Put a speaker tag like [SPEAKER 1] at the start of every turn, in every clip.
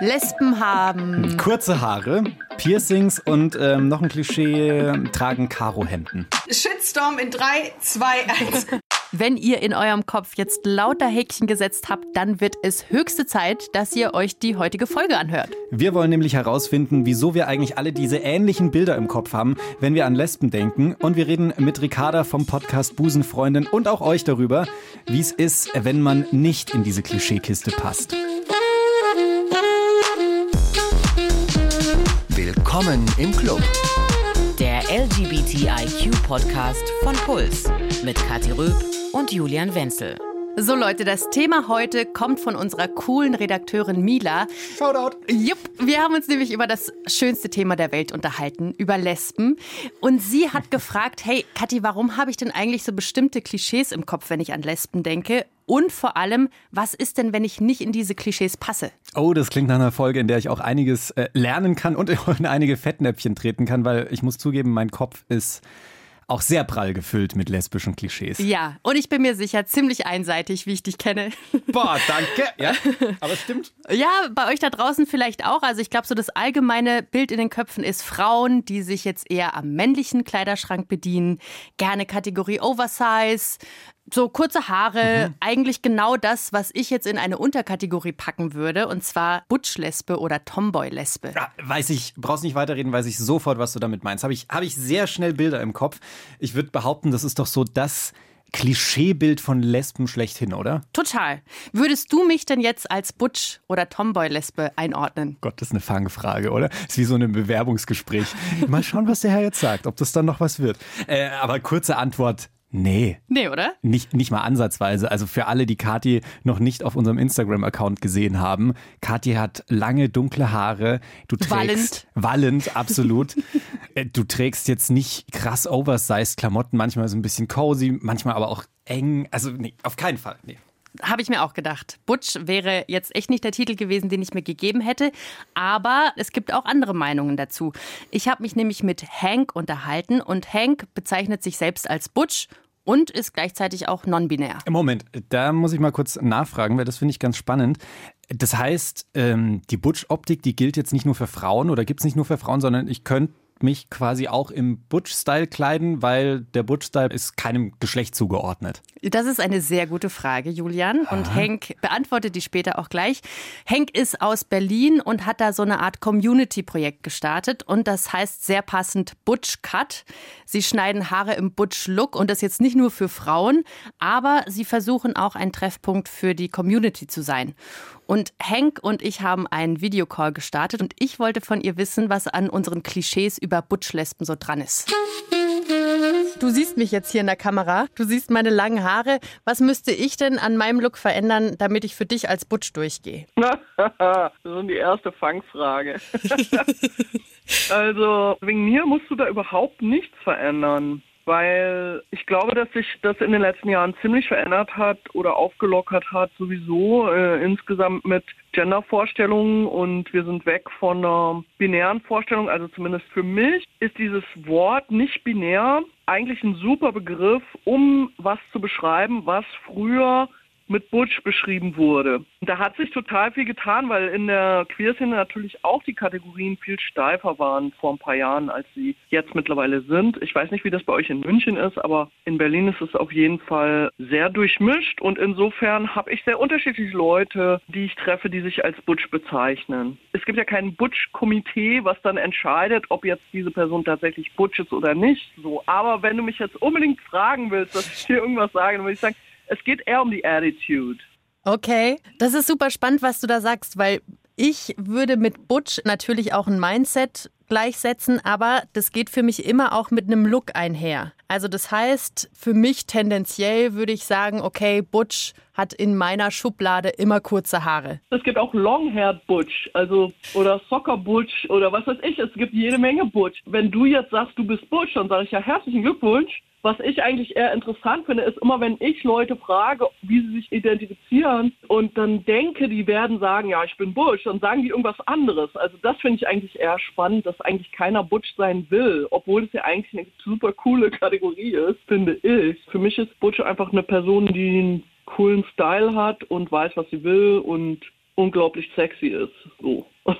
[SPEAKER 1] Lesben haben
[SPEAKER 2] kurze Haare, Piercings und ähm, noch ein Klischee, tragen Karohemden.
[SPEAKER 3] Shitstorm in 3, 2, 1.
[SPEAKER 1] Wenn ihr in eurem Kopf jetzt lauter Häkchen gesetzt habt, dann wird es höchste Zeit, dass ihr euch die heutige Folge anhört.
[SPEAKER 2] Wir wollen nämlich herausfinden, wieso wir eigentlich alle diese ähnlichen Bilder im Kopf haben, wenn wir an Lesben denken. Und wir reden mit Ricarda vom Podcast Busenfreundin und auch euch darüber, wie es ist, wenn man nicht in diese Klischeekiste passt.
[SPEAKER 4] Willkommen im Club.
[SPEAKER 5] Der LGBTIQ-Podcast von Puls mit Kathi Röb und Julian Wenzel.
[SPEAKER 1] So Leute, das Thema heute kommt von unserer coolen Redakteurin Mila.
[SPEAKER 2] Shoutout.
[SPEAKER 1] Jupp, wir haben uns nämlich über das schönste Thema der Welt unterhalten, über Lesben. Und sie hat gefragt, hey Kathi, warum habe ich denn eigentlich so bestimmte Klischees im Kopf, wenn ich an Lesben denke? Und vor allem, was ist denn, wenn ich nicht in diese Klischees passe?
[SPEAKER 2] Oh, das klingt nach einer Folge, in der ich auch einiges äh, lernen kann und in einige Fettnäpfchen treten kann, weil ich muss zugeben, mein Kopf ist auch sehr prall gefüllt mit lesbischen Klischees.
[SPEAKER 1] Ja, und ich bin mir sicher, ziemlich einseitig, wie ich dich kenne.
[SPEAKER 2] Boah, danke. Ja, aber es stimmt.
[SPEAKER 1] Ja, bei euch da draußen vielleicht auch. Also ich glaube, so das allgemeine Bild in den Köpfen ist Frauen, die sich jetzt eher am männlichen Kleiderschrank bedienen, gerne Kategorie Oversize, so kurze Haare, mhm. eigentlich genau das, was ich jetzt in eine Unterkategorie packen würde, und zwar Butch-Lesbe oder Tomboy-Lesbe.
[SPEAKER 2] Ja, weiß ich, brauchst nicht weiterreden, weiß ich sofort, was du damit meinst. Habe ich, hab ich sehr schnell Bilder im Kopf. Ich würde behaupten, das ist doch so das Klischeebild von Lesben schlechthin, oder?
[SPEAKER 1] Total. Würdest du mich denn jetzt als Butch- oder Tomboy-Lesbe einordnen?
[SPEAKER 2] Gott, das ist eine Fangfrage, oder? Das ist wie so ein Bewerbungsgespräch. Mal schauen, was der Herr jetzt sagt, ob das dann noch was wird. Äh, aber kurze Antwort, Nee.
[SPEAKER 1] Nee, oder?
[SPEAKER 2] Nicht, nicht mal ansatzweise. Also für alle, die Kathi noch nicht auf unserem Instagram-Account gesehen haben. Kathi hat lange, dunkle Haare. Du trägst.
[SPEAKER 1] Wallend.
[SPEAKER 2] Wallend, absolut. Äh, du trägst jetzt nicht krass oversized Klamotten, manchmal so ein bisschen cozy, manchmal aber auch eng. Also nee, auf keinen Fall. Nee.
[SPEAKER 1] Habe ich mir auch gedacht. Butch wäre jetzt echt nicht der Titel gewesen, den ich mir gegeben hätte. Aber es gibt auch andere Meinungen dazu. Ich habe mich nämlich mit Hank unterhalten und Hank bezeichnet sich selbst als Butch und ist gleichzeitig auch non-binär.
[SPEAKER 2] Moment, da muss ich mal kurz nachfragen, weil das finde ich ganz spannend. Das heißt, ähm, die Butch-Optik, die gilt jetzt nicht nur für Frauen oder gibt es nicht nur für Frauen, sondern ich könnte mich quasi auch im Butch-Style kleiden, weil der Butch-Style ist keinem Geschlecht zugeordnet?
[SPEAKER 1] Das ist eine sehr gute Frage, Julian. Und Aha. Henk beantwortet die später auch gleich. Henk ist aus Berlin und hat da so eine Art Community-Projekt gestartet. Und das heißt sehr passend Butch Cut. Sie schneiden Haare im Butch-Look und das jetzt nicht nur für Frauen, aber sie versuchen auch ein Treffpunkt für die Community zu sein. Und Hank und ich haben einen Videocall gestartet und ich wollte von ihr wissen, was an unseren Klischees über Butch-Lesben so dran ist. Du siehst mich jetzt hier in der Kamera. Du siehst meine langen Haare. Was müsste ich denn an meinem Look verändern, damit ich für dich als Butch durchgehe?
[SPEAKER 6] das ist die erste Fangfrage. also, wegen mir musst du da überhaupt nichts verändern weil ich glaube, dass sich das in den letzten Jahren ziemlich verändert hat oder aufgelockert hat, sowieso äh, insgesamt mit Gendervorstellungen und wir sind weg von einer binären Vorstellung. Also zumindest für mich ist dieses Wort nicht binär eigentlich ein super Begriff, um was zu beschreiben, was früher mit Butch beschrieben wurde. Da hat sich total viel getan, weil in der Queerszene natürlich auch die Kategorien viel steifer waren vor ein paar Jahren, als sie jetzt mittlerweile sind. Ich weiß nicht, wie das bei euch in München ist, aber in Berlin ist es auf jeden Fall sehr durchmischt und insofern habe ich sehr unterschiedliche Leute, die ich treffe, die sich als Butch bezeichnen. Es gibt ja kein Butch-Komitee, was dann entscheidet, ob jetzt diese Person tatsächlich Butch ist oder nicht. So, aber wenn du mich jetzt unbedingt fragen willst, dass ich dir irgendwas sage, dann würde ich sagen, es geht eher um die Attitude.
[SPEAKER 1] Okay, das ist super spannend, was du da sagst, weil ich würde mit Butch natürlich auch ein Mindset gleichsetzen, aber das geht für mich immer auch mit einem Look einher. Also das heißt, für mich tendenziell würde ich sagen, okay, Butch hat in meiner Schublade immer kurze Haare.
[SPEAKER 6] Es gibt auch Longhaired Butch, also oder Soccer Butch oder was weiß ich. Es gibt jede Menge Butch. Wenn du jetzt sagst, du bist Butch, dann sage ich ja herzlichen Glückwunsch. Was ich eigentlich eher interessant finde, ist immer, wenn ich Leute frage, wie sie sich identifizieren und dann denke, die werden sagen, ja, ich bin Butch, dann sagen die irgendwas anderes. Also das finde ich eigentlich eher spannend, dass eigentlich keiner Butch sein will, obwohl es ja eigentlich eine super coole Kategorie ist, finde ich. Für mich ist Butch einfach eine Person, die einen coolen Style hat und weiß, was sie will und unglaublich sexy ist. So.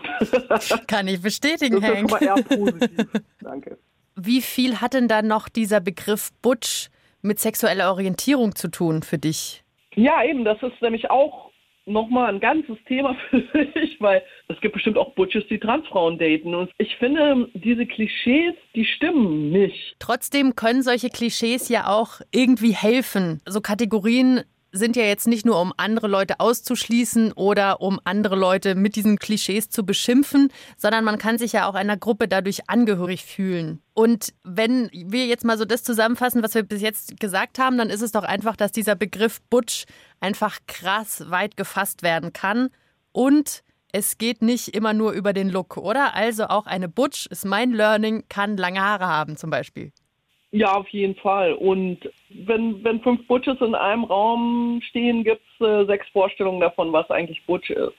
[SPEAKER 1] Kann ich bestätigen,
[SPEAKER 6] das ist
[SPEAKER 1] Hank.
[SPEAKER 6] mal eher positiv. Danke.
[SPEAKER 1] Wie viel hat denn da noch dieser Begriff Butch mit sexueller Orientierung zu tun für dich?
[SPEAKER 6] Ja, eben, das ist nämlich auch nochmal ein ganzes Thema für sich, weil es gibt bestimmt auch Butches, die Transfrauen daten. Und ich finde, diese Klischees, die stimmen nicht.
[SPEAKER 1] Trotzdem können solche Klischees ja auch irgendwie helfen. So Kategorien sind ja jetzt nicht nur, um andere Leute auszuschließen oder um andere Leute mit diesen Klischees zu beschimpfen, sondern man kann sich ja auch einer Gruppe dadurch angehörig fühlen. Und wenn wir jetzt mal so das zusammenfassen, was wir bis jetzt gesagt haben, dann ist es doch einfach, dass dieser Begriff Butch einfach krass weit gefasst werden kann und es geht nicht immer nur über den Look, oder? Also auch eine Butch ist mein Learning, kann lange Haare haben zum Beispiel.
[SPEAKER 6] Ja, auf jeden Fall. Und wenn, wenn fünf Butches in einem Raum stehen, gibt es äh, sechs Vorstellungen davon, was eigentlich Butch ist.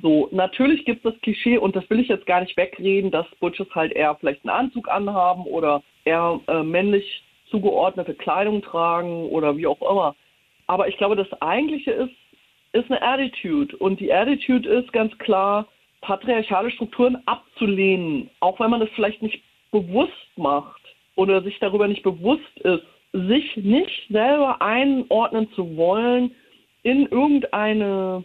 [SPEAKER 6] So, natürlich gibt es das Klischee, und das will ich jetzt gar nicht wegreden, dass Butches halt eher vielleicht einen Anzug anhaben oder eher äh, männlich zugeordnete Kleidung tragen oder wie auch immer. Aber ich glaube, das Eigentliche ist, ist eine Attitude. Und die Attitude ist ganz klar, patriarchale Strukturen abzulehnen, auch wenn man das vielleicht nicht bewusst macht oder sich darüber nicht bewusst ist, sich nicht selber einordnen zu wollen in irgendeine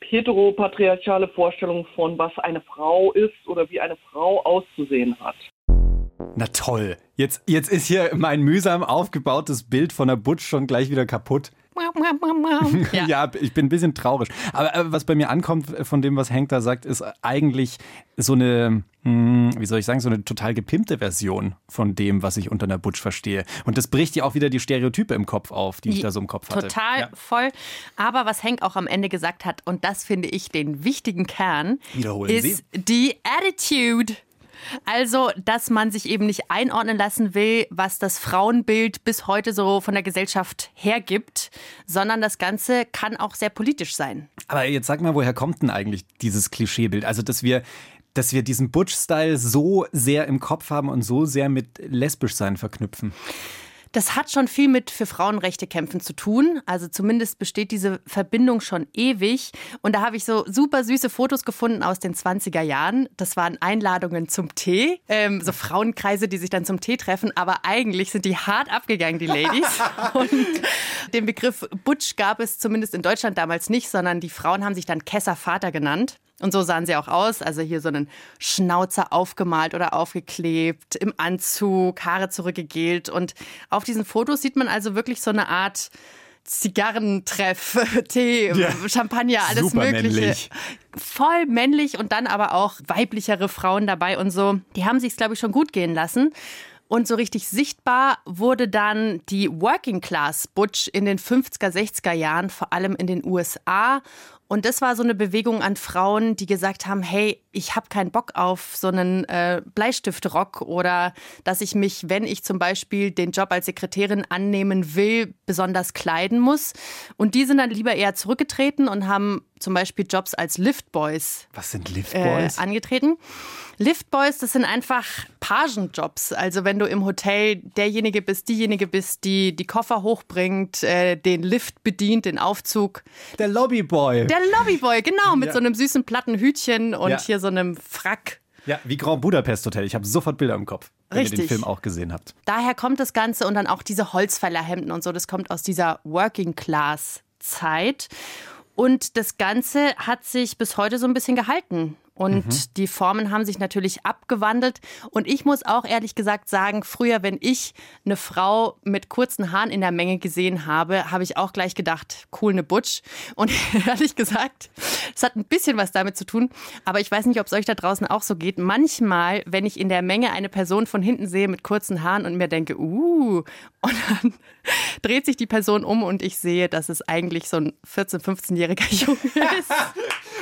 [SPEAKER 6] heteropatriarchale Vorstellung von, was eine Frau ist oder wie eine Frau auszusehen hat.
[SPEAKER 2] Na toll. Jetzt, jetzt ist hier mein mühsam aufgebautes Bild von der Butch schon gleich wieder kaputt.
[SPEAKER 1] Ja.
[SPEAKER 2] Ja, ich bin ein bisschen traurig. Aber äh, was bei mir ankommt von dem, was Hank da sagt, ist eigentlich so eine, hm, wie soll ich sagen, so eine total gepimpte Version von dem, was ich unter einer Butch verstehe. Und das bricht ja auch wieder die Stereotype im Kopf auf, die ich da so im Kopf hatte.
[SPEAKER 1] Total
[SPEAKER 2] Ja.
[SPEAKER 1] voll. Aber was Henk auch am Ende gesagt hat, und das finde ich den wichtigen Kern,
[SPEAKER 2] Wiederholen
[SPEAKER 1] ist die Attitude. Also, dass man sich eben nicht einordnen lassen will, was das Frauenbild bis heute so von der Gesellschaft hergibt, sondern das Ganze kann auch sehr politisch sein.
[SPEAKER 2] Aber jetzt sag mal, woher kommt denn eigentlich dieses Klischeebild? Also, dass wir, dass wir diesen Butch-Style so sehr im Kopf haben und so sehr mit Lesbischsein verknüpfen.
[SPEAKER 1] Das hat schon viel mit für Frauenrechte kämpfen zu tun. Also zumindest besteht diese Verbindung schon ewig. Und da habe ich so super süße Fotos gefunden aus den 20er Jahren. Das waren Einladungen zum Tee. Ähm, so Frauenkreise, die sich dann zum Tee treffen. Aber eigentlich sind die hart abgegangen, die Ladies. Und den Begriff Butch gab es zumindest in Deutschland damals nicht, sondern die Frauen haben sich dann Kesser Vater genannt. Und so sahen sie auch aus. Also hier so einen Schnauzer aufgemalt oder aufgeklebt, im Anzug, Haare zurückgegelt. Und auf diesen Fotos sieht man also wirklich so eine Art Zigarrentreff, Tee,
[SPEAKER 2] Ja.
[SPEAKER 1] Champagner, alles
[SPEAKER 2] Super
[SPEAKER 1] Mögliche.
[SPEAKER 2] männlich.
[SPEAKER 1] Voll männlich und dann aber auch weiblichere Frauen dabei und so. Die haben sich, glaube ich, schon gut gehen lassen. Und so richtig sichtbar wurde dann die Working Class Butch in den 50er, 60er Jahren, vor allem in den USA. Und das war so eine Bewegung an Frauen, die gesagt haben, hey, ich habe keinen Bock auf so einen äh, Bleistiftrock oder dass ich mich, wenn ich zum Beispiel den Job als Sekretärin annehmen will, besonders kleiden muss. Und die sind dann lieber eher zurückgetreten und haben zum Beispiel Jobs als Liftboys
[SPEAKER 2] Was sind
[SPEAKER 1] äh,
[SPEAKER 2] Liftboys?
[SPEAKER 1] angetreten. Liftboys, das sind einfach Pagenjobs. Also wenn du im Hotel derjenige bist, diejenige bist, die die Koffer hochbringt, äh, den Lift bedient, den Aufzug.
[SPEAKER 2] Der Lobbyboy.
[SPEAKER 1] Der Lobbyboy, genau, mit
[SPEAKER 2] Ja.
[SPEAKER 1] so einem süßen platten Hütchen und
[SPEAKER 2] Ja.
[SPEAKER 1] hier so einem Frack.
[SPEAKER 2] Ja, wie Grand Budapest Hotel. Ich habe sofort Bilder im Kopf, wenn ihr den
[SPEAKER 1] Richtig.
[SPEAKER 2] Film auch gesehen habt.
[SPEAKER 1] Daher kommt das Ganze und dann auch diese Holzfällerhemden und so, das kommt aus dieser Working Class Zeit. Und das Ganze hat sich bis heute so ein bisschen gehalten. Und die Formen haben sich natürlich abgewandelt. Und ich muss auch ehrlich gesagt sagen, früher, wenn ich eine Frau mit kurzen Haaren in der Menge gesehen habe, habe ich auch gleich gedacht, cool, eine Butch. Und ehrlich gesagt, es hat ein bisschen was damit zu tun. Aber ich weiß nicht, ob es euch da draußen auch so geht. Manchmal, wenn ich in der Menge eine Person von hinten sehe mit kurzen Haaren und mir denke, uh, und dann dreht sich die Person um und ich sehe, dass es eigentlich so ein 14-, 15-jähriger Junge ist.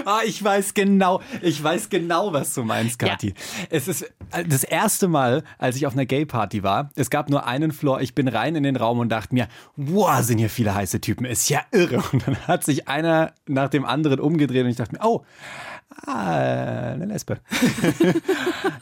[SPEAKER 2] Ah, ich weiß genau, ich weiß genau, was du meinst, Kathi. Es ist äh, das erste Mal, als ich auf einer Gay-Party war. Es gab nur einen Floor. Ich bin rein in den Raum und dachte mir, wow, sind hier viele heiße Typen. Ist ja irre. Und dann hat sich einer nach dem anderen umgedreht und ich dachte mir, oh, ah, eine Lesbe.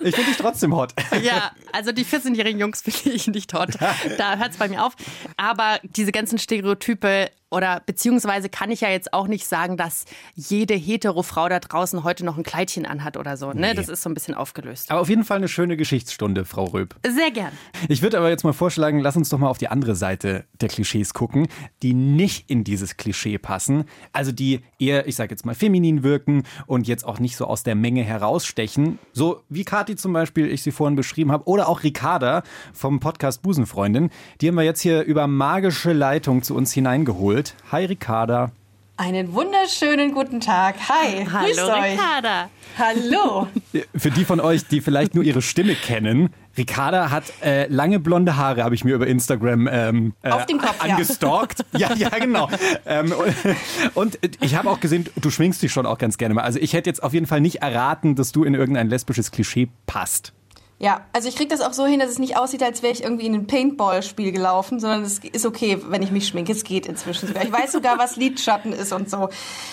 [SPEAKER 2] ich finde dich trotzdem hot.
[SPEAKER 1] Ja, also die 14-jährigen Jungs finde ich nicht hot. Da hört es bei mir auf. Aber diese ganzen Stereotype Oder beziehungsweise kann ich ja jetzt auch nicht sagen, dass jede hetero Frau da draußen heute noch ein Kleidchen anhat oder so. Ne?
[SPEAKER 2] Nee.
[SPEAKER 1] Das ist so ein bisschen aufgelöst.
[SPEAKER 2] Aber auf jeden Fall eine schöne Geschichtsstunde, Frau Röb.
[SPEAKER 1] Sehr gern.
[SPEAKER 2] Ich würde aber jetzt mal vorschlagen, lass uns doch mal auf die andere Seite der Klischees gucken, die nicht in dieses Klischee passen. Also die eher, ich sage jetzt mal, feminin wirken und jetzt auch nicht so aus der Menge herausstechen. So wie Kathi zum Beispiel, ich sie vorhin beschrieben habe. Oder auch Ricarda vom Podcast Busenfreundin. Die haben wir jetzt hier über magische Leitung zu uns hineingeholt. Hi Ricarda.
[SPEAKER 3] Einen wunderschönen guten Tag. Hi, grüßt
[SPEAKER 1] Hallo
[SPEAKER 3] euch.
[SPEAKER 1] Ricarda.
[SPEAKER 3] Hallo.
[SPEAKER 2] Für die von euch, die vielleicht nur ihre Stimme kennen, Ricarda hat äh, lange blonde Haare, habe ich mir über Instagram ähm, äh,
[SPEAKER 3] Auf dem Kopf, ja.
[SPEAKER 2] angestalkt. Ja, ja, genau. ähm, und, und ich habe auch gesehen, du schwingst dich schon auch ganz gerne mal. Also ich hätte jetzt auf jeden Fall nicht erraten, dass du in irgendein lesbisches Klischee passt.
[SPEAKER 3] Ja, also ich kriege das auch so hin, dass es nicht aussieht, als wäre ich irgendwie in ein Paintball-Spiel gelaufen, sondern es ist okay, wenn ich mich schminke. Es geht inzwischen sogar. Ich weiß sogar, was Lidschatten ist und so.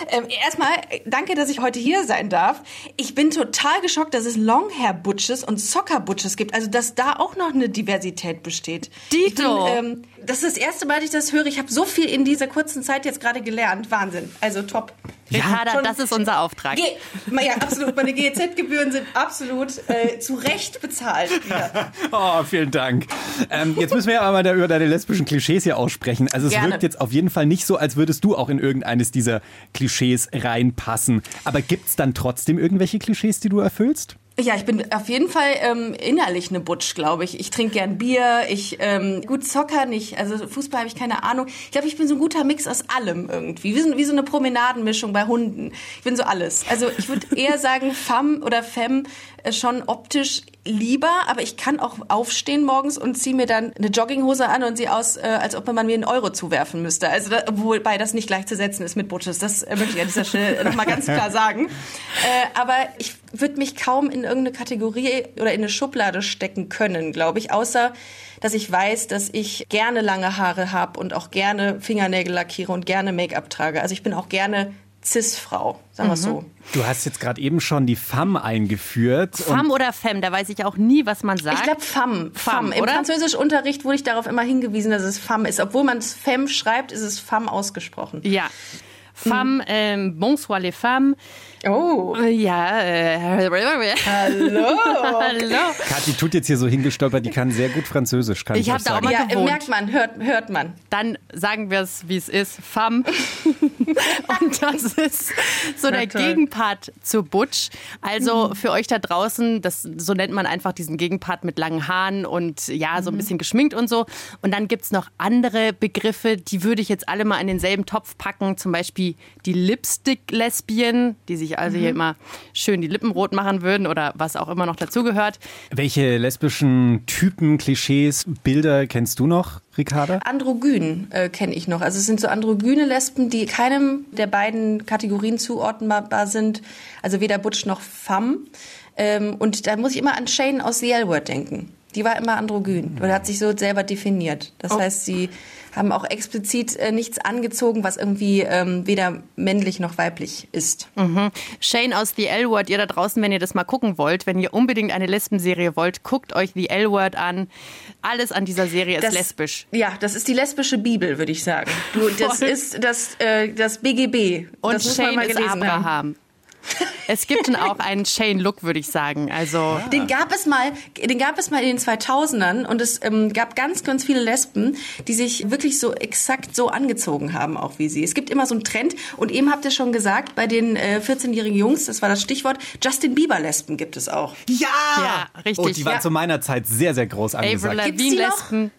[SPEAKER 3] Ähm, erstmal, danke, dass ich heute hier sein darf. Ich bin total geschockt, dass es Longhair-Butches und Soccer-Butches gibt. Also, dass da auch noch eine Diversität besteht. Bin,
[SPEAKER 1] Dito.
[SPEAKER 3] ähm, das ist das erste Mal, dass ich das höre. Ich habe so viel in dieser kurzen Zeit jetzt gerade gelernt. Wahnsinn. Also top.
[SPEAKER 1] Ricarda,
[SPEAKER 3] schon-
[SPEAKER 1] das ist unser Auftrag.
[SPEAKER 3] Ge ja, absolut. Meine GEZ-Gebühren sind absolut äh, zu Recht bezahlt. wieder.
[SPEAKER 2] Oh, vielen Dank. Ähm, jetzt müssen wir ja aber mal da über deine lesbischen Klischees hier aussprechen. Also es
[SPEAKER 3] Gerne.
[SPEAKER 2] wirkt jetzt auf jeden Fall nicht so, als würdest du auch in irgendeines dieser Klischees reinpassen. Aber gibt's dann trotzdem irgendwelche Klischees, die du erfüllst?
[SPEAKER 3] Ja, ich bin auf jeden Fall ähm, innerlich eine Butch, glaube ich. Ich trinke gern Bier, ich ähm, gut Soccer nicht, also Fußball habe ich keine Ahnung. Ich glaube, ich bin so ein guter Mix aus allem irgendwie, wie so, wie so eine Promenadenmischung bei Hunden. Ich bin so alles. Also ich würde eher sagen, femme oder femme äh, schon optisch lieber, aber ich kann auch aufstehen morgens und ziehe mir dann eine Jogginghose an und sehe aus, äh, als ob man mir einen Euro zuwerfen müsste. Also da, wobei das nicht gleichzusetzen ist mit Butches, das äh, möchte ich an dieser Stelle nochmal ganz klar sagen. Äh, aber ich würde mich kaum in irgendeine Kategorie oder in eine Schublade stecken können, glaube ich, außer dass ich weiß, dass ich gerne lange Haare habe und auch gerne Fingernägel lackiere und gerne Make-up trage. Also ich bin auch gerne Cis-Frau, sagen wir es so.
[SPEAKER 2] Du hast jetzt gerade eben schon die Femme eingeführt.
[SPEAKER 1] Femme oder Femme, da weiß ich auch nie, was man sagt.
[SPEAKER 3] Ich glaube femme. Femme. Im? Französischunterricht wurde ich darauf immer hingewiesen, dass es femme ist. Obwohl man es femme schreibt, ist es femme ausgesprochen.
[SPEAKER 1] Ja. Femme, ähm, bonsoir les femmes.
[SPEAKER 3] Oh.
[SPEAKER 1] Äh, Ja, äh,
[SPEAKER 3] Hallo.
[SPEAKER 1] hallo.
[SPEAKER 2] Kathi tut jetzt hier so hingestolpert, die kann sehr gut Französisch, kann ich,
[SPEAKER 1] Ich
[SPEAKER 2] euch
[SPEAKER 1] hab da auch mal-
[SPEAKER 3] Ja,
[SPEAKER 1] gewohnt.
[SPEAKER 3] merkt man, hört, hört man.
[SPEAKER 1] Dann sagen wir es, wie es ist. Femme. Und das ist so der
[SPEAKER 3] toll.
[SPEAKER 1] Gegenpart zu Butch. Also für euch da draußen, das, so nennt man einfach diesen Gegenpart mit langen Haaren und ja, so ein bisschen geschminkt und so. Und dann gibt's noch andere Begriffe, die würde ich jetzt alle mal in denselben Topf packen. Zum Beispiel die Lipstick-Lesbien, die sich also hier immer schön die Lippen rot machen würden oder was auch immer noch dazugehört.
[SPEAKER 2] Welche lesbischen Typen, Klischees, Bilder kennst du noch, Ricarda?
[SPEAKER 3] Androgyn äh, kenne ich noch. Also es sind so androgyne Lesben, die keinem der beiden Kategorien zuordnenbar sind. Also weder Butch noch Femme. Ähm, und da muss ich immer an Shane aus The L-Word denken. Die war immer androgyn oder hat sich so selber definiert. Das heißt, sie haben auch explizit äh, nichts angezogen, was irgendwie ähm, weder männlich noch weiblich ist.
[SPEAKER 1] Shane aus The L-Word, ihr da draußen, wenn ihr das mal gucken wollt, wenn ihr unbedingt eine Lesbenserie wollt, guckt euch The L-Word an. Alles an dieser Serie ist
[SPEAKER 3] Das-
[SPEAKER 1] lesbisch.
[SPEAKER 3] Ja, das ist die lesbische Bibel, würde ich sagen. Du, das ist das, äh, das BGB.
[SPEAKER 1] Und
[SPEAKER 3] das
[SPEAKER 1] Shane ist
[SPEAKER 3] gelesen haben.
[SPEAKER 1] Es gibt dann auch einen Shane-Look, würde ich sagen. Also
[SPEAKER 3] Den gab es mal, den gab es mal in den 2000ern und es ähm, gab ganz, ganz viele Lesben, die sich wirklich so exakt so angezogen haben, auch wie sie. Es gibt immer so einen Trend und eben habt ihr schon gesagt, bei den äh, 14-jährigen Jungs, das war das Stichwort, Justin Bieber-Lesben gibt es auch.
[SPEAKER 2] Ja!
[SPEAKER 1] Ja, richtig.
[SPEAKER 2] Oh, die waren
[SPEAKER 3] Ja.
[SPEAKER 2] zu meiner Zeit sehr, sehr groß angesagt.
[SPEAKER 1] Avril
[SPEAKER 3] noch?
[SPEAKER 1] Lavigne-Lesben.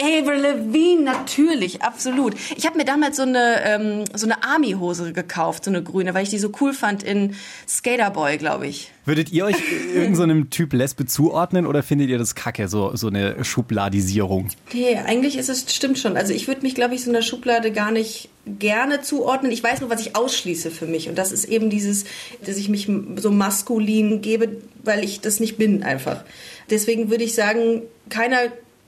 [SPEAKER 3] Avril Lavigne, natürlich, absolut. Ich habe mir damals so eine ähm, so eine Army-Hose gekauft, so eine grüne, weil ich die so cool fand in Skaterboy, glaube ich.
[SPEAKER 2] Würdet ihr euch irgendeinem Typ Lesbe zuordnen oder findet ihr das kacke, so, so eine Schubladisierung?
[SPEAKER 3] Nee, eigentlich ist es, stimmt schon. Also ich würde mich, glaube ich, so in der Schublade gar nicht gerne zuordnen. Ich weiß nur, was ich ausschließe für mich. Und das ist eben dieses, dass ich mich so maskulin gebe, weil ich das nicht bin einfach. Deswegen würde ich sagen, keiner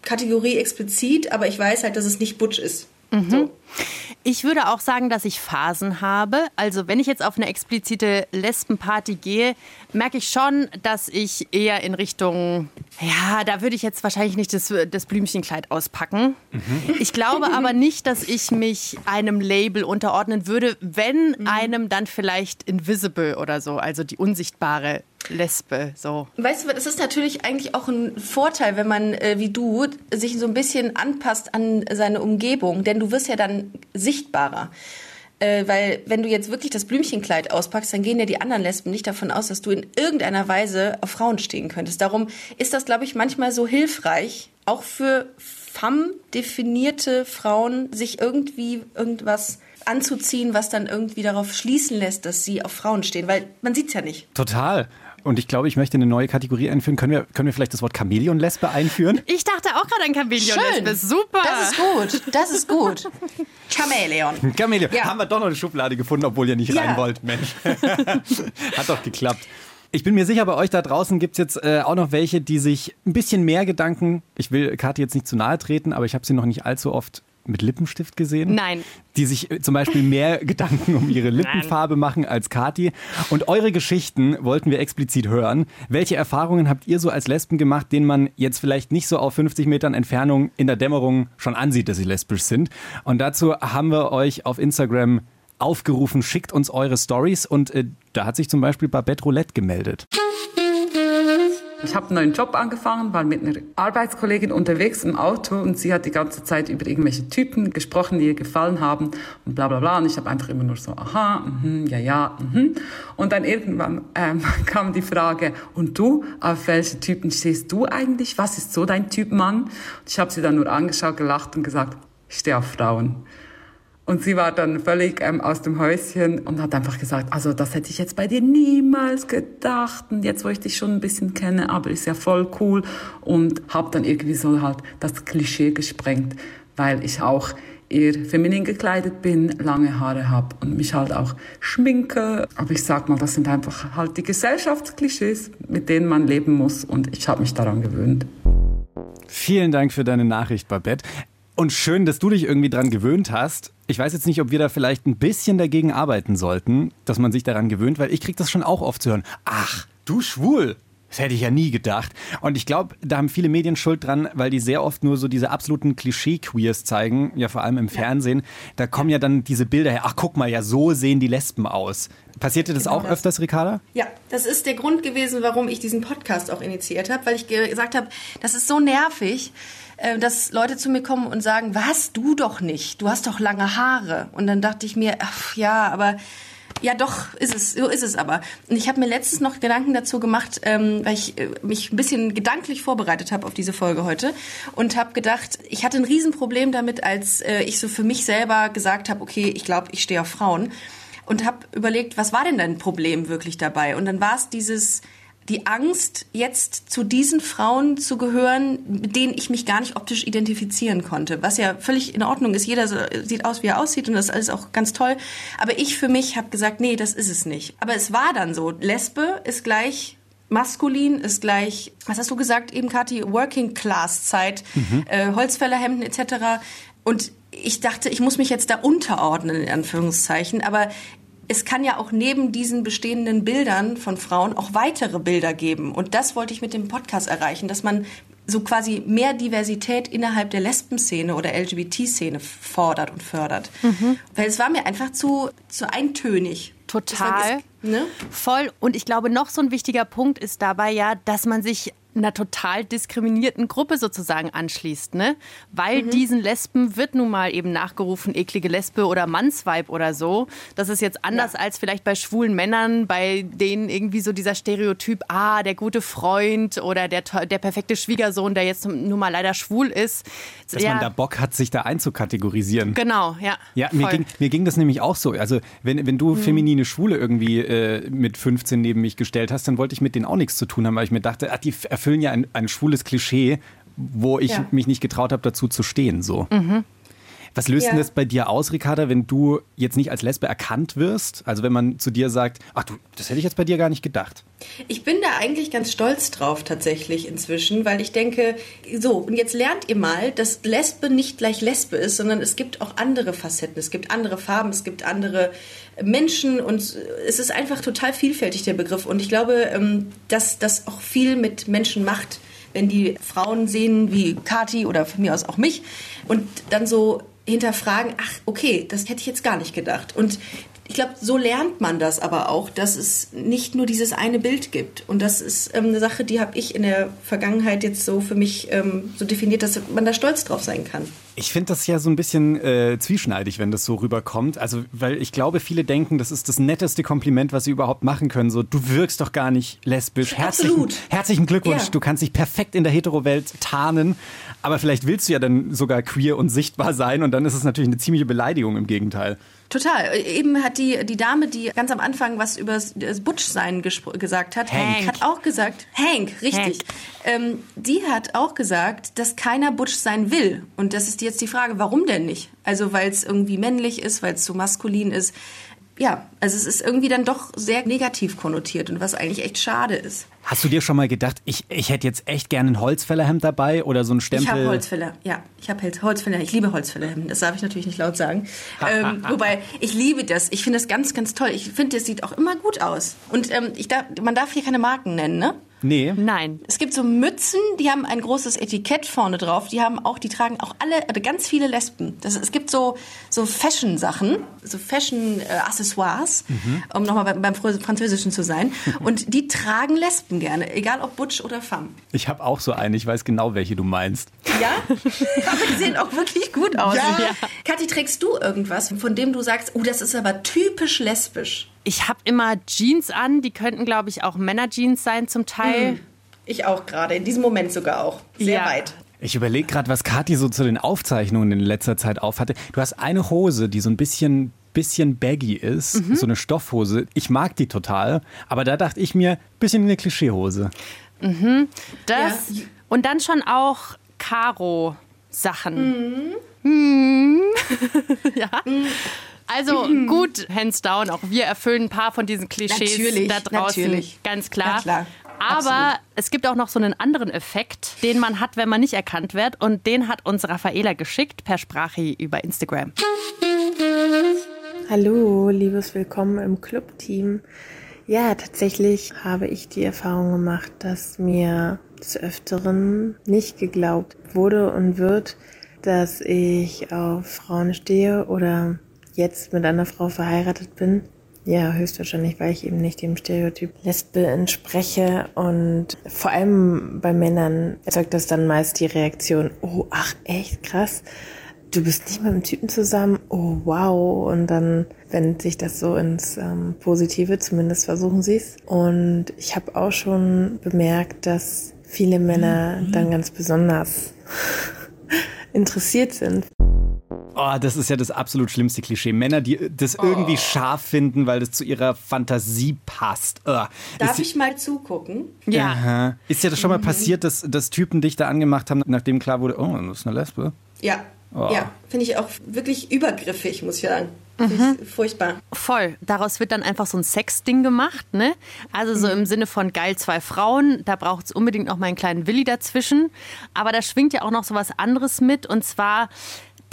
[SPEAKER 3] Kategorie explizit, aber ich weiß halt, dass es nicht Butch ist. So.
[SPEAKER 1] Ich würde auch sagen, dass ich Phasen habe. Also wenn ich jetzt auf eine explizite Lesbenparty gehe, merke ich schon, dass ich eher in Richtung, ja, da würde ich jetzt wahrscheinlich nicht das, das Blümchenkleid auspacken. Mhm. Ich glaube aber nicht, dass ich mich einem Label unterordnen würde, wenn mhm. einem dann vielleicht Invisible oder so, also die unsichtbare Lesbe. So.
[SPEAKER 3] Weißt du, das ist natürlich eigentlich auch ein Vorteil, wenn man äh, wie du sich so ein bisschen anpasst an seine Umgebung, denn du wirst ja dann sichtbarer. Äh, weil wenn du jetzt wirklich das Blümchenkleid auspackst, dann gehen ja die anderen Lesben nicht davon aus, dass du in irgendeiner Weise auf Frauen stehen könntest. Darum ist das, glaube ich, manchmal so hilfreich, auch für femme definierte Frauen, sich irgendwie irgendwas anzuziehen, was dann irgendwie darauf schließen lässt, dass sie auf Frauen stehen, weil man sieht es ja nicht.
[SPEAKER 2] Total. Und ich glaube, ich möchte eine neue Kategorie einführen. Können wir, können wir vielleicht das Wort Chamäleon-Lesbe einführen?
[SPEAKER 1] Ich dachte auch gerade an Chamäleon-Lesbe. Super.
[SPEAKER 3] Das ist gut. Das ist gut. Chamäleon.
[SPEAKER 2] Chamäleon. Ja. Haben wir doch noch eine Schublade gefunden, obwohl ihr nicht ja. rein wollt. Mensch. Hat doch geklappt. Ich bin mir sicher, bei euch da draußen gibt es jetzt äh, auch noch welche, die sich ein bisschen mehr Gedanken, ich will Kathi jetzt nicht zu nahe treten, aber ich habe sie noch nicht allzu oft mit Lippenstift gesehen?
[SPEAKER 1] Nein.
[SPEAKER 2] Die sich äh, zum Beispiel mehr Gedanken um ihre Lippenfarbe Nein. machen als Kati. Und eure Geschichten wollten wir explizit hören. Welche Erfahrungen habt ihr so als Lesben gemacht, denen man jetzt vielleicht nicht so auf 50 Metern Entfernung in der Dämmerung schon ansieht, dass sie lesbisch sind? Und dazu haben wir euch auf Instagram aufgerufen, schickt uns eure Stories. Und äh, da hat sich zum Beispiel Babette Roulette gemeldet.
[SPEAKER 7] Ich habe einen neuen Job angefangen, war mit einer Arbeitskollegin unterwegs im Auto und sie hat die ganze Zeit über irgendwelche Typen gesprochen, die ihr gefallen haben und bla bla bla. Und ich habe einfach immer nur so, aha, mh, ja, ja. Mh. Und dann irgendwann ähm, kam die Frage, und du, auf welche Typen stehst du eigentlich? Was ist so dein Typ Mann? Und ich habe sie dann nur angeschaut, gelacht und gesagt, ich stehe auf Frauen. Und sie war dann völlig ähm, aus dem Häuschen und hat einfach gesagt, also das hätte ich jetzt bei dir niemals gedacht. Und jetzt, wo ich dich schon ein bisschen kenne, aber ist ja voll cool. Und habe dann irgendwie so halt das Klischee gesprengt, weil ich auch eher feminin gekleidet bin, lange Haare habe und mich halt auch schminke. Aber ich sag mal, das sind einfach halt die Gesellschaftsklischees, mit denen man leben muss. Und ich habe mich daran gewöhnt.
[SPEAKER 2] Vielen Dank für deine Nachricht, Babette. Und schön, dass du dich irgendwie dran gewöhnt hast. Ich weiß jetzt nicht, ob wir da vielleicht ein bisschen dagegen arbeiten sollten, dass man sich daran gewöhnt, weil ich kriege das schon auch oft zu hören. Ach, du schwul. Das hätte ich ja nie gedacht. Und ich glaube, da haben viele Medien Schuld dran, weil die sehr oft nur so diese absoluten Klischee-Queers zeigen, ja vor allem im Fernsehen. Da kommen ja dann diese Bilder her, ach guck mal, ja so sehen die Lesben aus. Passierte das genau auch das. öfters, Ricarda?
[SPEAKER 3] Ja, das ist der Grund gewesen, warum ich diesen Podcast auch initiiert habe, weil ich gesagt habe, das ist so nervig dass Leute zu mir kommen und sagen, was, du doch nicht, du hast doch lange Haare. Und dann dachte ich mir, ach, ja, aber ja, doch, ist es, so ist es aber. Und ich habe mir letztens noch Gedanken dazu gemacht, ähm, weil ich äh, mich ein bisschen gedanklich vorbereitet habe auf diese Folge heute und habe gedacht, ich hatte ein Riesenproblem damit, als äh, ich so für mich selber gesagt habe, okay, ich glaube, ich stehe auf Frauen und habe überlegt, was war denn dein Problem wirklich dabei? Und dann war es dieses die Angst, jetzt zu diesen Frauen zu gehören, mit denen ich mich gar nicht optisch identifizieren konnte. Was ja völlig in Ordnung ist. Jeder sieht aus, wie er aussieht und das ist alles auch ganz toll. Aber ich für mich habe gesagt, nee, das ist es nicht. Aber es war dann so. Lesbe ist gleich maskulin ist gleich, was hast du gesagt eben, Kathi, Working Class Zeit, mhm. äh, Holzfällerhemden etc. Und ich dachte, ich muss mich jetzt da unterordnen, in Anführungszeichen. Aber es kann ja auch neben diesen bestehenden Bildern von Frauen auch weitere Bilder geben. Und das wollte ich mit dem Podcast erreichen, dass man so quasi mehr Diversität innerhalb der Lesbenszene oder LGBT-Szene fordert und fördert. Mhm. Weil es war mir einfach zu, zu eintönig.
[SPEAKER 1] Total. Ne? Voll. Und ich glaube, noch so ein wichtiger Punkt ist dabei ja, dass man sich einer total diskriminierten Gruppe sozusagen anschließt, ne? Weil mhm. diesen Lesben wird nun mal eben nachgerufen, eklige Lesbe oder Mannsweib oder so. Das ist jetzt anders ja. als vielleicht bei schwulen Männern, bei denen irgendwie so dieser Stereotyp, ah, der gute Freund oder der, der perfekte Schwiegersohn, der jetzt nun mal leider schwul ist.
[SPEAKER 2] Dass ja. man da Bock hat, sich da einzukategorisieren.
[SPEAKER 1] Genau, ja.
[SPEAKER 2] Ja, mir ging, mir ging das nämlich auch so. Also, wenn, wenn du mhm. feminine Schwule irgendwie äh, mit 15 neben mich gestellt hast, dann wollte ich mit denen auch nichts zu tun haben, weil ich mir dachte, ach, die erfüllen erfüllen ja ein, ein schwules Klischee, wo ich ja. mich nicht getraut habe, dazu zu stehen. So. Mhm. Was löst
[SPEAKER 3] Ja.
[SPEAKER 2] denn das bei dir aus, Ricarda, wenn du jetzt nicht als Lesbe erkannt wirst? Also wenn man zu dir sagt, ach du, das hätte ich jetzt bei dir gar nicht gedacht.
[SPEAKER 3] Ich bin da eigentlich ganz stolz drauf tatsächlich inzwischen, weil ich denke, so, und jetzt lernt ihr mal, dass Lesbe nicht gleich Lesbe ist, sondern es gibt auch andere Facetten, es gibt andere Farben, es gibt andere Menschen und es ist einfach total vielfältig, der Begriff. Und ich glaube, ähm, dass das auch viel mit Menschen macht, wenn die Frauen sehen wie Kati oder von mir aus auch mich und dann so hinterfragen, ach, okay, das hätte ich jetzt gar nicht gedacht. Und ich glaube, so lernt man das aber auch, dass es nicht nur dieses eine Bild gibt. Und das ist ähm, eine Sache, die habe ich in der Vergangenheit jetzt so für mich ähm, so definiert, dass man da stolz drauf sein kann.
[SPEAKER 2] Ich finde das ja so ein bisschen äh, zwieschneidig, wenn das so rüberkommt. Also, weil ich glaube, viele denken, das ist das netteste Kompliment, was sie überhaupt machen können. So, du wirkst doch gar nicht lesbisch. Herzlichen,
[SPEAKER 3] Absolut.
[SPEAKER 2] herzlichen Glückwunsch.
[SPEAKER 3] Ja.
[SPEAKER 2] Du kannst dich perfekt in der Hetero-Welt tarnen. Aber vielleicht willst du ja dann sogar queer und sichtbar sein. Und dann ist es natürlich eine ziemliche Beleidigung im Gegenteil.
[SPEAKER 3] Total. Eben hat die, die Dame, die ganz am Anfang was über das Butchsein gesagt hat,
[SPEAKER 1] Hank.
[SPEAKER 3] hat auch gesagt, Hank, richtig.
[SPEAKER 1] Hank.
[SPEAKER 3] Ähm, die hat auch gesagt, dass keiner Butch sein will. Und das ist jetzt die Frage, warum denn nicht? Also weil es irgendwie männlich ist, weil es zu maskulin ist. Ja, also es ist irgendwie dann doch sehr negativ konnotiert und was eigentlich echt schade ist.
[SPEAKER 2] Hast du dir schon mal gedacht, ich, ich hätte jetzt echt gerne ein Holzfällerhemd dabei oder so ein Stempel?
[SPEAKER 3] Ich habe Holzfäller, ja. Ich habe Holzfäller. Ich liebe Holzfällerhemden. Das darf ich natürlich nicht laut sagen. ähm, wobei, ich liebe das. Ich finde das ganz, ganz toll. Ich finde, das sieht auch immer gut aus. Und ähm, ich darf, man darf hier keine Marken nennen, ne?
[SPEAKER 2] Nee.
[SPEAKER 1] Nein.
[SPEAKER 3] Es gibt so Mützen, die haben ein großes Etikett vorne drauf. Die haben auch, die tragen auch alle, also ganz viele Lesben. Das, es gibt so, so Fashion-Sachen, so Fashion-Accessoires, um nochmal beim, beim Fr- Französischen zu sein. Und die tragen Lesben gerne, egal ob Butch oder Femme.
[SPEAKER 2] Ich habe auch so eine. Ich weiß genau, welche du meinst.
[SPEAKER 3] Ja? aber die sehen auch wirklich gut aus. Kathi, trägst du irgendwas, von dem du sagst, oh, das ist aber typisch lesbisch?
[SPEAKER 1] Ich habe immer Jeans an, die könnten, glaube ich, auch Männerjeans sein zum Teil.
[SPEAKER 3] Ich auch gerade, in diesem Moment sogar auch. Sehr
[SPEAKER 1] Ja.
[SPEAKER 3] weit.
[SPEAKER 2] Ich überlege gerade, was Kathi so zu den Aufzeichnungen in letzter Zeit aufhatte. Du hast eine Hose, die so ein bisschen, bisschen baggy ist, so eine Stoffhose. Ich mag die total, aber da dachte ich mir, bisschen eine Klischeehose.
[SPEAKER 1] Das
[SPEAKER 3] Ja.
[SPEAKER 1] und dann schon auch Karo-Sachen.
[SPEAKER 3] Mhm.
[SPEAKER 1] Hm. ja. Also gut, hands down, auch wir erfüllen ein paar von diesen Klischees
[SPEAKER 3] Natürlich,
[SPEAKER 1] da draußen.
[SPEAKER 3] natürlich.
[SPEAKER 1] Ganz klar.
[SPEAKER 3] Klar,
[SPEAKER 1] Aber
[SPEAKER 3] absolut.
[SPEAKER 1] es gibt auch noch so einen anderen Effekt, den man hat, wenn man nicht erkannt wird. Und den hat uns Raffaela geschickt per Sprache über Instagram.
[SPEAKER 8] Hallo, liebes Willkommen im Club-Team. Ja, tatsächlich habe ich die Erfahrung gemacht, dass mir des Öfteren nicht geglaubt wurde und wird, dass ich auf Frauen stehe oder jetzt mit einer Frau verheiratet bin. Ja, höchstwahrscheinlich, weil ich eben nicht dem Stereotyp Lesbe entspreche. Und vor allem bei Männern erzeugt das dann meist die Reaktion, oh, ach, echt krass du bist nicht mit einem Typen zusammen, oh wow. Und dann wendet sich das so ins ähm, Positive, zumindest versuchen sie es. Und ich habe auch schon bemerkt, dass viele Männer dann ganz besonders interessiert sind.
[SPEAKER 2] Oh, das ist ja das absolut schlimmste Klischee. Männer, die das irgendwie scharf finden, weil das zu ihrer Fantasie passt. Ugh.
[SPEAKER 3] Darf
[SPEAKER 2] ist,
[SPEAKER 3] ich mal zugucken?
[SPEAKER 1] Ja.
[SPEAKER 2] Aha. ist dir das schon mal passiert, dass, dass Typen dich da angemacht haben, nachdem klar wurde, oh, das ist eine Lesbe?
[SPEAKER 3] Ja.
[SPEAKER 2] Oh.
[SPEAKER 3] Ja, finde ich auch wirklich übergriffig, muss ich sagen. Ich furchtbar.
[SPEAKER 1] Voll. Daraus wird dann einfach so ein Sexding gemacht, ne? Also so im Sinne von geil zwei Frauen, da braucht es unbedingt noch mal einen kleinen Willi dazwischen. Aber da schwingt ja auch noch so was anderes mit und zwar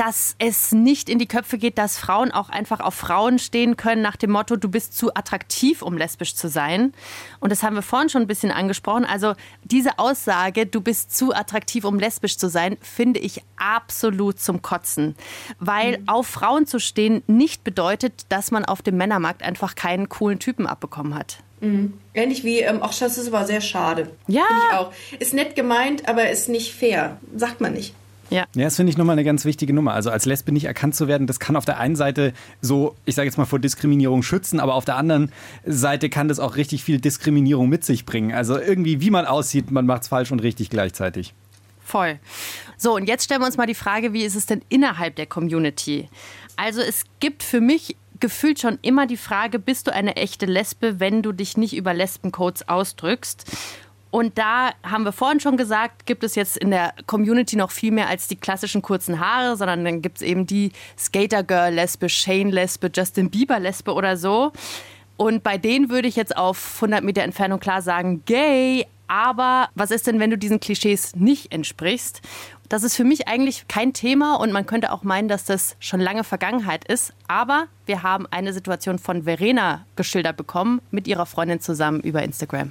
[SPEAKER 1] dass es nicht in die Köpfe geht, dass Frauen auch einfach auf Frauen stehen können nach dem Motto, du bist zu attraktiv, um lesbisch zu sein. Und das haben wir vorhin schon ein bisschen angesprochen. Also diese Aussage, du bist zu attraktiv, um lesbisch zu sein, finde ich absolut zum Kotzen. Weil auf Frauen zu stehen nicht bedeutet, dass man auf dem Männermarkt einfach keinen coolen Typen abbekommen hat.
[SPEAKER 3] Ähnlich wie, ähm, ach, das ist aber sehr schade.
[SPEAKER 1] Ja.
[SPEAKER 3] Finde ich auch. Ist nett gemeint, aber ist nicht fair. Sagt man nicht.
[SPEAKER 1] Ja.
[SPEAKER 2] Ja, das finde ich nochmal eine ganz wichtige Nummer. Also als Lesbe nicht erkannt zu werden, das kann auf der einen Seite so, ich sage jetzt mal, vor Diskriminierung schützen, aber auf der anderen Seite kann das auch richtig viel Diskriminierung mit sich bringen. Also irgendwie, wie man aussieht, man macht es falsch und richtig gleichzeitig.
[SPEAKER 1] Voll. So, und jetzt stellen wir uns mal die Frage, wie ist es denn innerhalb der Community? Also es gibt für mich gefühlt schon immer die Frage, bist du eine echte Lesbe, wenn du dich nicht über Lesbencodes ausdrückst? Und da haben wir vorhin schon gesagt, gibt es jetzt in der Community noch viel mehr als die klassischen kurzen Haare, sondern dann gibt es eben die Skater-Girl-Lesbe, Shane-Lesbe, Justin Bieber-Lesbe oder so. Und bei denen würde ich jetzt auf 100 Meter Entfernung klar sagen, gay. Aber was ist denn, wenn du diesen Klischees nicht entsprichst? Das ist für mich eigentlich kein Thema und man könnte auch meinen, dass das schon lange Vergangenheit ist. Aber wir haben eine Situation von Verena geschildert bekommen mit ihrer Freundin zusammen über Instagram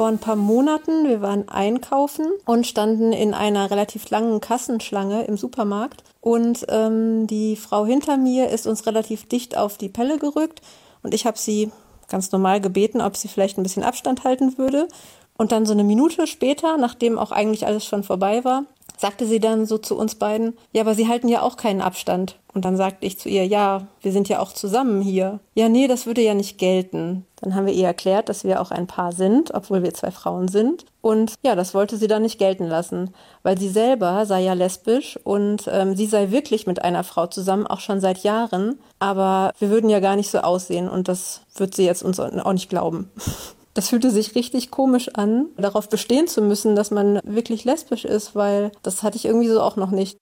[SPEAKER 9] vor ein paar Monaten. Wir waren einkaufen und standen in einer relativ langen Kassenschlange im Supermarkt. Und ähm, die Frau hinter mir ist uns relativ dicht auf die Pelle gerückt. Und ich habe sie ganz normal gebeten, ob sie vielleicht ein bisschen Abstand halten würde. Und dann so eine Minute später, nachdem auch eigentlich alles schon vorbei war, sagte sie dann so zu uns beiden, ja, aber Sie halten ja auch keinen Abstand. Und dann sagte ich zu ihr, ja, wir sind ja auch zusammen hier. Ja, nee, das würde ja nicht gelten. Dann haben wir ihr erklärt, dass wir auch ein Paar sind, obwohl wir zwei Frauen sind. Und ja, das wollte sie dann nicht gelten lassen, weil sie selber sei ja lesbisch und ähm, sie sei wirklich mit einer Frau zusammen, auch schon seit Jahren. Aber wir würden ja gar nicht so aussehen und das wird sie jetzt uns auch nicht glauben. Das fühlte sich richtig komisch an, darauf bestehen zu müssen, dass man wirklich lesbisch ist, weil das hatte ich irgendwie so auch noch nicht.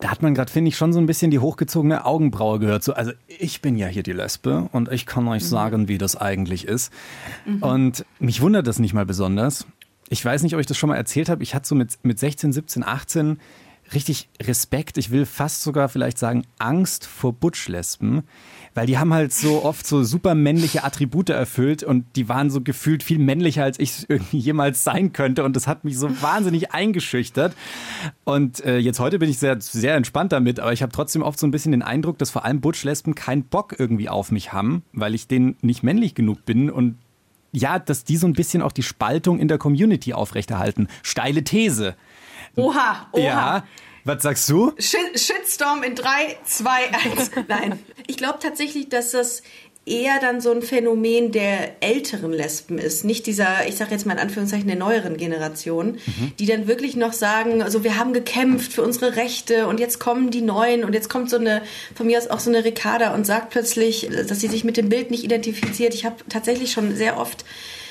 [SPEAKER 2] Da hat man gerade, finde ich, schon so ein bisschen die hochgezogene Augenbraue gehört. So, also ich bin ja hier die Lesbe und ich kann euch mhm. sagen, wie das eigentlich ist. Mhm. Und mich wundert das nicht mal besonders. Ich weiß nicht, ob ich das schon mal erzählt habe. Ich hatte so mit, mit 16, 17, 18 richtig Respekt, ich will fast sogar vielleicht sagen Angst vor Butch-Lesben, weil die haben halt so oft so super männliche Attribute erfüllt und die waren so gefühlt viel männlicher, als ich irgendwie jemals sein könnte und das hat mich so wahnsinnig eingeschüchtert und äh, jetzt heute bin ich sehr, sehr entspannt damit, aber ich habe trotzdem oft so ein bisschen den Eindruck, dass vor allem Butch-Lesben keinen Bock irgendwie auf mich haben, weil ich denen nicht männlich genug bin und ja, dass die so ein bisschen auch die Spaltung in der Community aufrechterhalten. Steile These.
[SPEAKER 3] Oha, oha.
[SPEAKER 2] Ja. Was sagst du?
[SPEAKER 3] Shitstorm in 3, 2, 1. Nein. Ich glaube tatsächlich, dass das eher dann so ein Phänomen der älteren Lesben ist, nicht dieser, ich sage jetzt mal in Anführungszeichen der neueren Generation, mhm. die dann wirklich noch sagen, also wir haben gekämpft für unsere Rechte und jetzt kommen die Neuen und jetzt kommt so eine, von mir aus auch so eine Ricarda und sagt plötzlich, dass sie sich mit dem Bild nicht identifiziert. Ich habe tatsächlich schon sehr oft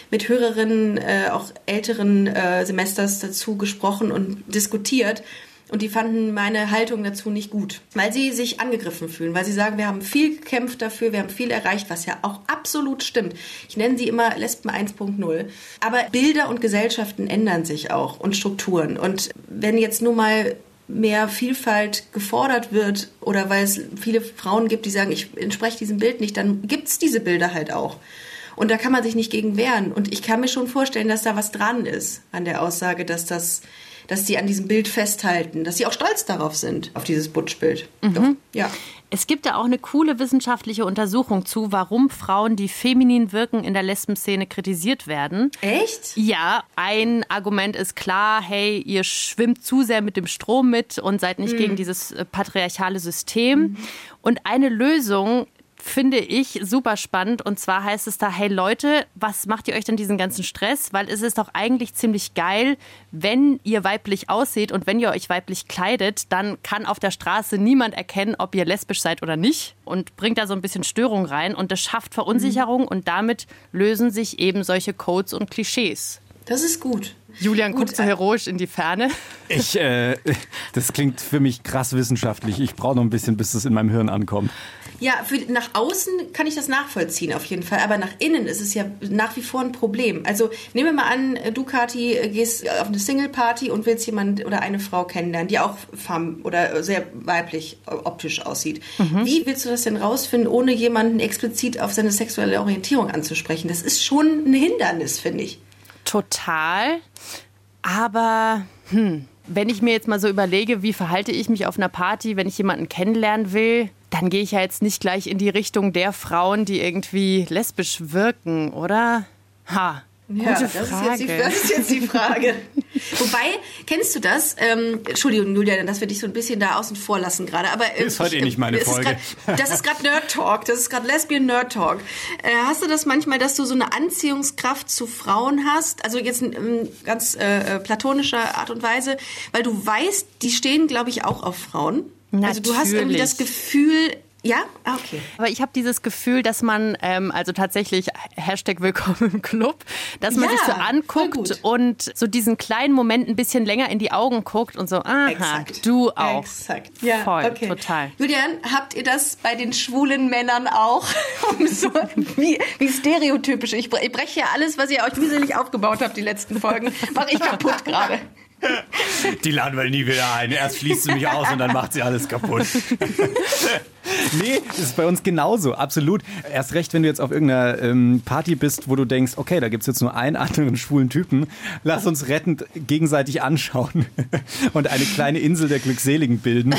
[SPEAKER 3] mit Hörerinnen äh, auch älteren äh, Semesters dazu gesprochen und diskutiert. Und die fanden meine Haltung dazu nicht gut, weil sie sich angegriffen fühlen, weil sie sagen, wir haben viel gekämpft dafür, wir haben viel erreicht, was ja auch absolut stimmt. Ich nenne sie immer Lesben 1.0. Aber Bilder und Gesellschaften ändern sich auch und Strukturen. Und wenn jetzt nur mal mehr Vielfalt gefordert wird oder weil es viele Frauen gibt, die sagen, ich entspreche diesem Bild nicht, dann gibt es diese Bilder halt auch. Und da kann man sich nicht gegen wehren. Und ich kann mir schon vorstellen, dass da was dran ist an der Aussage, dass das dass sie an diesem Bild festhalten, dass sie auch stolz darauf sind, auf dieses Butch-Bild. Mhm.
[SPEAKER 1] Ja. Es gibt da auch eine coole wissenschaftliche Untersuchung zu, warum Frauen, die feminin wirken, in der Lesbenszene kritisiert werden.
[SPEAKER 3] Echt?
[SPEAKER 1] Ja, ein Argument ist klar, hey, ihr schwimmt zu sehr mit dem Strom mit und seid nicht mhm. gegen dieses äh, patriarchale System. Mhm. Und eine Lösung finde ich super spannend. Und zwar heißt es da, hey Leute, was macht ihr euch denn diesen ganzen Stress? Weil es ist doch eigentlich ziemlich geil, wenn ihr weiblich aussieht und wenn ihr euch weiblich kleidet, dann kann auf der Straße niemand erkennen, ob ihr lesbisch seid oder nicht und bringt da so ein bisschen Störung rein und das schafft Verunsicherung mhm. und damit lösen sich eben solche Codes und Klischees.
[SPEAKER 3] Das ist gut.
[SPEAKER 1] Julian Gut, guckt so heroisch in die Ferne.
[SPEAKER 2] Ich, äh, das klingt für mich krass wissenschaftlich. Ich brauche noch ein bisschen, bis es in meinem Hirn ankommt.
[SPEAKER 3] Ja, für, nach außen kann ich das nachvollziehen auf jeden Fall, aber nach innen ist es ja nach wie vor ein Problem. Also nehmen wir mal an, du Kati gehst auf eine Single-Party und willst jemand oder eine Frau kennenlernen, die auch femme oder sehr weiblich optisch aussieht. Mhm. Wie willst du das denn rausfinden, ohne jemanden explizit auf seine sexuelle Orientierung anzusprechen? Das ist schon ein Hindernis, finde ich.
[SPEAKER 1] Total. Aber hm, wenn ich mir jetzt mal so überlege, wie verhalte ich mich auf einer Party, wenn ich jemanden kennenlernen will, dann gehe ich ja jetzt nicht gleich in die Richtung der Frauen, die irgendwie lesbisch wirken, oder? Ha, Gute ja, das
[SPEAKER 3] Frage. Ist die, das ist jetzt die Frage. Wobei, kennst du das? Ähm, Entschuldigung, Julia, dass wir dich so ein bisschen da außen vor lassen gerade. Aber
[SPEAKER 2] äh, ist heute eh nicht meine Folge.
[SPEAKER 3] Grad, das ist gerade Nerd Talk. Das ist gerade Lesbian Nerd Talk. Äh, hast du das manchmal, dass du so eine Anziehungskraft zu Frauen hast? Also jetzt in, in ganz äh, äh platonischer Art und Weise, weil du weißt, die stehen, glaube ich, auch auf Frauen.
[SPEAKER 1] Natürlich.
[SPEAKER 3] Also du hast irgendwie das Gefühl, Ja, ah, okay.
[SPEAKER 1] Aber ich habe dieses Gefühl, dass man, ähm, also tatsächlich Hashtag Willkommen im Club, dass man
[SPEAKER 3] Ja,
[SPEAKER 1] sich so anguckt und so diesen kleinen Moment ein bisschen länger in die Augen guckt und so, aha,
[SPEAKER 3] Exakt.
[SPEAKER 1] du auch.
[SPEAKER 3] Exakt. Ja,
[SPEAKER 1] Voll,
[SPEAKER 3] okay.
[SPEAKER 1] total.
[SPEAKER 3] Julian, habt ihr das bei den schwulen Männern auch? So, wie, wie stereotypisch. Ich breche ja alles, was ihr euch mühselig aufgebaut habt, die letzten Folgen, mache ich kaputt gerade.
[SPEAKER 2] Die laden wir nie wieder ein. Erst schließt sie mich aus und dann macht sie alles kaputt. nee, das ist bei uns genauso, absolut. Erst recht, wenn du jetzt auf irgendeiner ähm, Party bist, wo du denkst, okay, da gibt es jetzt nur einen anderen schwulen Typen. Lass uns rettend gegenseitig anschauen und eine kleine Insel der Glückseligen bilden.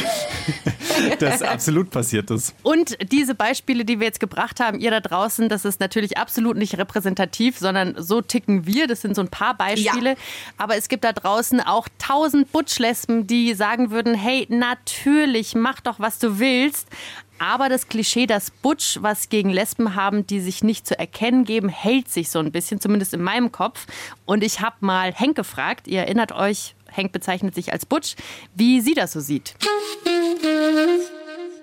[SPEAKER 2] das absolut passiert ist.
[SPEAKER 1] Und diese Beispiele, die wir jetzt gebracht haben, ihr da draußen, das ist natürlich absolut nicht repräsentativ, sondern so ticken wir. Das sind so ein paar Beispiele. Aber es gibt da draußen auch tausend Butschlesben, die sagen würden, hey, natürlich, mach doch, was du willst. Aber das Klischee, dass Butch was gegen Lesben haben, die sich nicht zu erkennen geben, hält sich so ein bisschen, zumindest in meinem Kopf. Und ich habe mal Henk gefragt, ihr erinnert euch, Henk bezeichnet sich als Butch, wie sie das so sieht.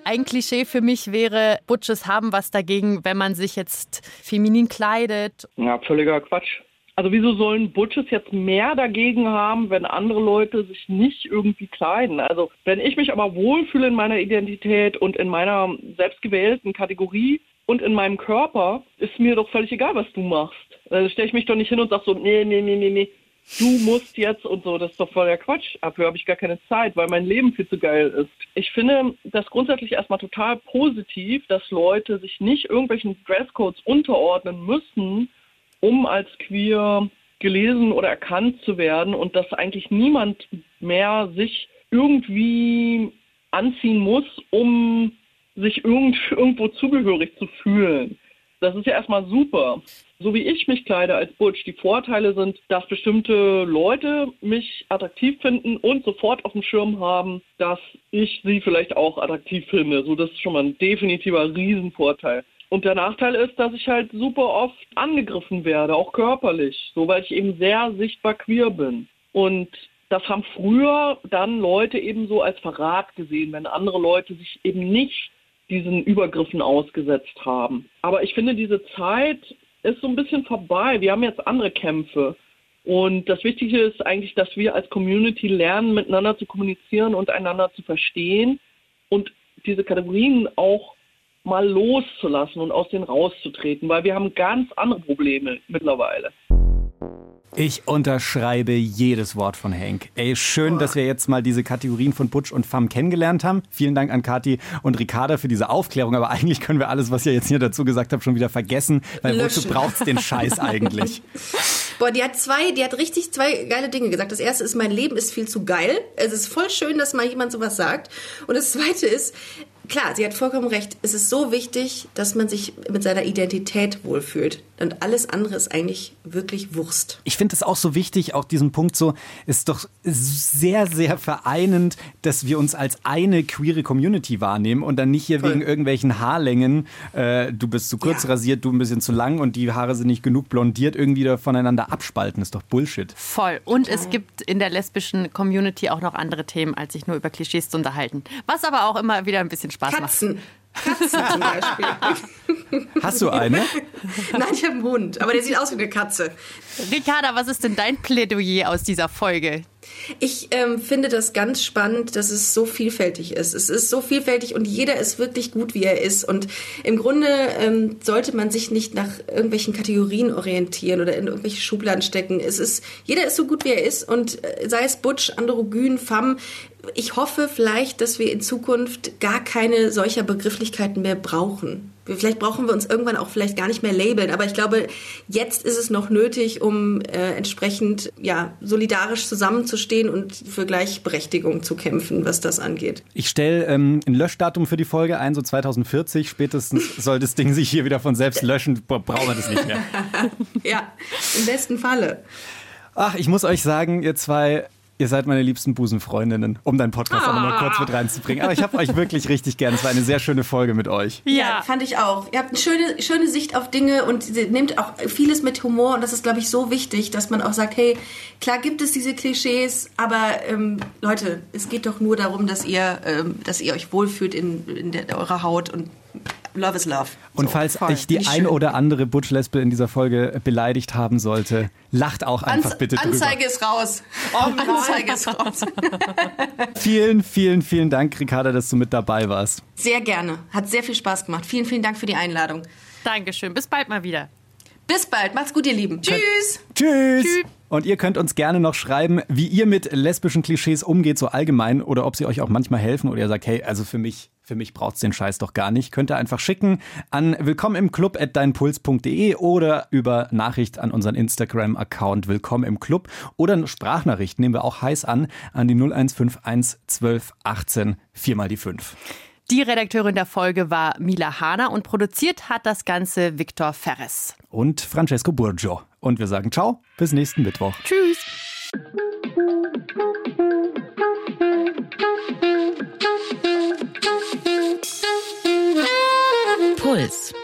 [SPEAKER 1] Ein Klischee für mich wäre, Butches haben was dagegen, wenn man sich jetzt feminin kleidet.
[SPEAKER 6] Ja, völliger Quatsch. Also wieso sollen Butches jetzt mehr dagegen haben, wenn andere Leute sich nicht irgendwie kleiden? Also wenn ich mich aber wohlfühle in meiner Identität und in meiner selbstgewählten Kategorie und in meinem Körper, ist mir doch völlig egal, was du machst. Da stelle ich mich doch nicht hin und sag so, nee, nee, nee, nee, nee, du musst jetzt und so. Das ist doch voll der Quatsch. Dafür habe ich gar keine Zeit, weil mein Leben viel zu geil ist. Ich finde das grundsätzlich erstmal total positiv, dass Leute sich nicht irgendwelchen Dresscodes unterordnen müssen, um als queer gelesen oder erkannt zu werden und dass eigentlich niemand mehr sich irgendwie anziehen muss, um sich irgend, irgendwo zugehörig zu fühlen. Das ist ja erstmal super. So wie ich mich kleide als Butch, die Vorteile sind, dass bestimmte Leute mich attraktiv finden und sofort auf dem Schirm haben, dass ich sie vielleicht auch attraktiv finde. So, das ist schon mal ein definitiver Riesenvorteil. Und der Nachteil ist, dass ich halt super oft angegriffen werde, auch körperlich, so weil ich eben sehr sichtbar queer bin. Und das haben früher dann Leute eben so als Verrat gesehen, wenn andere Leute sich eben nicht diesen Übergriffen ausgesetzt haben. Aber ich finde, diese Zeit ist so ein bisschen vorbei. Wir haben jetzt andere Kämpfe. Und das Wichtige ist eigentlich, dass wir als Community lernen, miteinander zu kommunizieren und einander zu verstehen und diese Kategorien auch mal loszulassen und aus denen rauszutreten, weil wir haben ganz andere Probleme mittlerweile.
[SPEAKER 2] Ich unterschreibe jedes Wort von Hank. Ey, schön, dass wir jetzt mal diese Kategorien von Butch und Femme kennengelernt haben. Vielen Dank an Kathi und Ricarda für diese Aufklärung. Aber eigentlich können wir alles, was ihr jetzt hier dazu gesagt habt, schon wieder vergessen. Weil
[SPEAKER 3] Löschen.
[SPEAKER 2] wozu braucht's den Scheiß eigentlich?
[SPEAKER 3] Boah, die hat zwei, die hat richtig zwei geile Dinge gesagt. Das erste ist, mein Leben ist viel zu geil. Es ist voll schön, dass mal jemand sowas sagt. Und das zweite ist, klar, sie hat vollkommen recht. Es ist so wichtig, dass man sich mit seiner Identität wohlfühlt. Und alles andere ist eigentlich wirklich Wurst.
[SPEAKER 2] Ich finde es auch so wichtig, auch diesen Punkt so, ist doch sehr, sehr vereinend, dass wir uns als eine queere Community wahrnehmen und dann nicht hier wegen irgendwelchen Haarlängen, äh, du bist zu kurz
[SPEAKER 3] Ja.
[SPEAKER 2] rasiert, du ein bisschen zu lang und die Haare sind nicht genug blondiert, irgendwie da voneinander abspalten. ist doch Bullshit.
[SPEAKER 1] Voll. Und es gibt in der lesbischen Community auch noch andere Themen, als sich nur über Klischees zu unterhalten. Was aber auch immer wieder ein bisschen Spaß macht.
[SPEAKER 3] Katzen. Zum Beispiel.
[SPEAKER 2] Hast du eine?
[SPEAKER 3] Nein, ich habe einen Hund, aber der sieht aus wie eine Katze.
[SPEAKER 1] Ricarda, was ist denn dein Plädoyer aus dieser Folge?
[SPEAKER 3] Ich ähm, finde das ganz spannend, dass es so vielfältig ist. Es ist so vielfältig und jeder ist wirklich gut, wie er ist. Und im Grunde ähm, sollte man sich nicht nach irgendwelchen Kategorien orientieren oder in irgendwelche Schubladen stecken. Es ist, jeder ist so gut, wie er ist und äh, sei es Butch, Androgyn, Femme. Ich hoffe vielleicht, dass wir in Zukunft gar keine solcher Begrifflichkeiten mehr brauchen. Vielleicht brauchen wir uns irgendwann auch vielleicht gar nicht mehr labeln, aber ich glaube, jetzt ist es noch nötig, um äh, entsprechend ja solidarisch zusammenzustehen und für Gleichberechtigung zu kämpfen, was das angeht.
[SPEAKER 2] Ich stelle ähm, ein Löschdatum für die Folge ein, so 2040. Spätestens soll das Ding sich hier wieder von selbst löschen. Brauchen wir das nicht mehr.
[SPEAKER 3] Ja, im besten Falle.
[SPEAKER 2] Ach, ich muss euch sagen, ihr zwei, Ihr seid meine liebsten Busenfreundinnen, um deinen Podcast auch nochmal kurz mit reinzubringen. Aber ich habe euch wirklich richtig gern. Es war eine sehr schöne Folge mit euch.
[SPEAKER 3] Ja, fand ich auch. Ihr habt eine schöne, schöne Sicht auf Dinge und ihr nehmt auch vieles mit Humor. Und das ist, glaube ich, so wichtig, dass man auch sagt, hey, klar gibt es diese Klischees, aber ähm, Leute, es geht doch nur darum, dass ihr, ähm, dass ihr euch wohlfühlt in, in der, eurer Haut und Love is Love.
[SPEAKER 2] Und so, falls voll. ich die ein oder andere Butch-Lesbe in dieser Folge beleidigt haben sollte, lacht auch einfach
[SPEAKER 3] Anz
[SPEAKER 2] bitte drüber.
[SPEAKER 3] Anzeige ist raus. Oh, Anzeige ist raus.
[SPEAKER 2] vielen, vielen, vielen Dank, Ricarda, dass du mit dabei warst.
[SPEAKER 3] Sehr gerne. Hat sehr viel Spaß gemacht. Vielen, vielen Dank für die Einladung.
[SPEAKER 1] Dankeschön. Bis bald mal wieder.
[SPEAKER 3] Bis bald. Macht's gut, ihr Lieben. Tschüss.
[SPEAKER 2] Tschüss. Tschüss. Und ihr könnt uns gerne noch schreiben, wie ihr mit lesbischen Klischees umgeht, so allgemein, oder ob sie euch auch manchmal helfen oder ihr sagt, hey, also für mich für mich braucht's den Scheiß doch gar nicht. Könnt ihr einfach schicken an willkommen im Club at deinpuls.de oder über Nachricht an unseren Instagram-Account willkommen im Club oder eine Sprachnachricht nehmen wir auch heiß an an die 0151 12 18 4 mal die 5.
[SPEAKER 1] Die Redakteurin der Folge war Mila Hahner und produziert hat das Ganze Viktor Ferres.
[SPEAKER 2] Und Francesco Burgio. Und wir sagen ciao, bis nächsten Mittwoch.
[SPEAKER 1] Tschüss.
[SPEAKER 5] Puls.